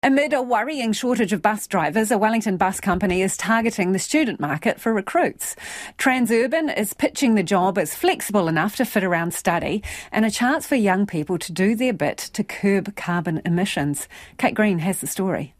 Amid a worrying shortage of bus drivers, a Wellington bus company is targeting the student market for recruits. Tranzurban is pitching the job as flexible enough to fit around study and a chance for young people to do their bit to curb carbon emissions. Kate Green has the story.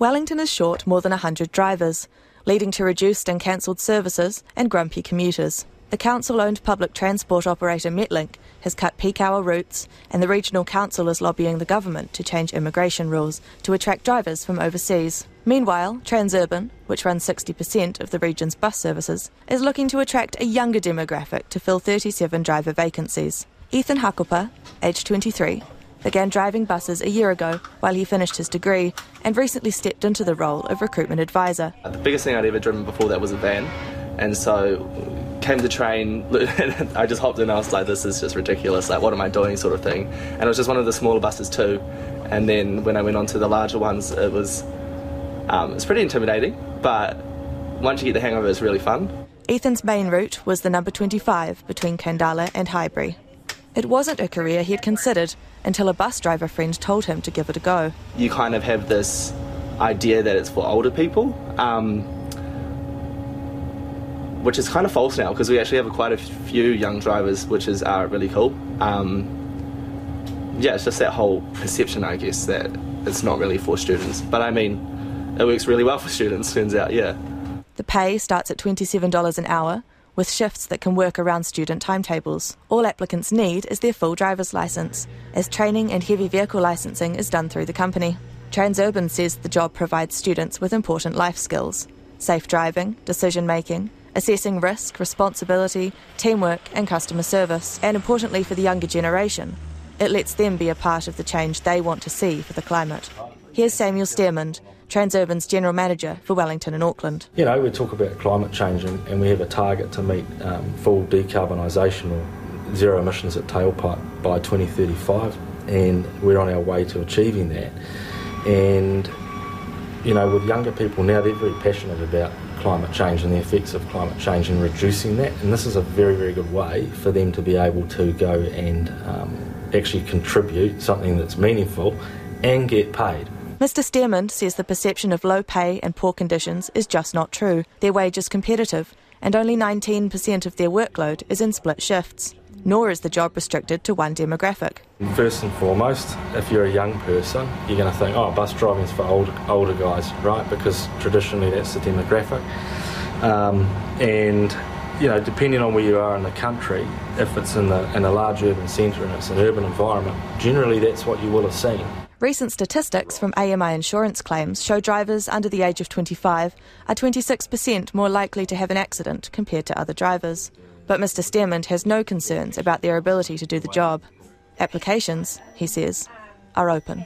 Wellington is short more than 100 drivers, leading to reduced and cancelled services and grumpy commuters. The council owned public transport operator Metlink has cut peak hour routes, and the regional council is lobbying the government to change immigration rules to attract drivers from overseas. Meanwhile, Tranzurban, which runs 60% of the region's bus services, is looking to attract a younger demographic to fill 37 driver vacancies. Ethan Hakopa, aged 23, began driving buses a year ago while he finished his degree and recently stepped into the role of recruitment advisor. The biggest thing I'd ever driven before that was a van, and so came to train, I just hopped in. I was like, this is just ridiculous. Like, what am I doing, sort of thing. And it was just one of the smaller buses too. And then when I went on to the larger ones, it was um, it's pretty intimidating. But once you get the hang of it, it's really fun. Ethan's main route was the number 25 between Khandallah and Highbury. It wasn't a career he'd considered until a bus driver friend told him to give it a go. You kind of have this idea that it's for older people. Um, which is kind of false now because we actually have quite a few young drivers, which is uh, really cool. Um, yeah, it's just that whole perception, I guess, that it's not really for students. But I mean, it works really well for students, turns out, yeah. The pay starts at $27 an hour, with shifts that can work around student timetables. All applicants need is their full driver's licence, as training and heavy vehicle licensing is done through the company. Tranzurban says the job provides students with important life skills safe driving, decision making, assessing risk, responsibility, teamwork, and customer service. And importantly for the younger generation, it lets them be a part of the change they want to see for the climate. Here's Samuel Stearmond, Tranzurban's General Manager for Wellington and Auckland. You know, we talk about climate change and, and we have a target to meet um, full decarbonisation or zero emissions at tailpipe by 2035, and we're on our way to achieving that. And, you know, with younger people now, they're very passionate about climate change and the effects of climate change and reducing that. And this is a very, very good way for them to be able to go and um, actually contribute something that's meaningful and get paid. Mr. Stearmond says the perception of low pay and poor conditions is just not true. Their wage is competitive, and only 19% of their workload is in split shifts nor is the job restricted to one demographic. First and foremost, if you're a young person, you're going to think, oh, bus driving is for old, older guys, right? Because traditionally that's the demographic. Um, and you know, depending on where you are in the country, if it's in, the, in a large urban centre and it's an urban environment, generally that's what you will have seen. Recent statistics from AMI insurance claims show drivers under the age of 25 are 26% more likely to have an accident compared to other drivers. But Mr. Stearmond has no concerns about their ability to do the job. Applications, he says, are open.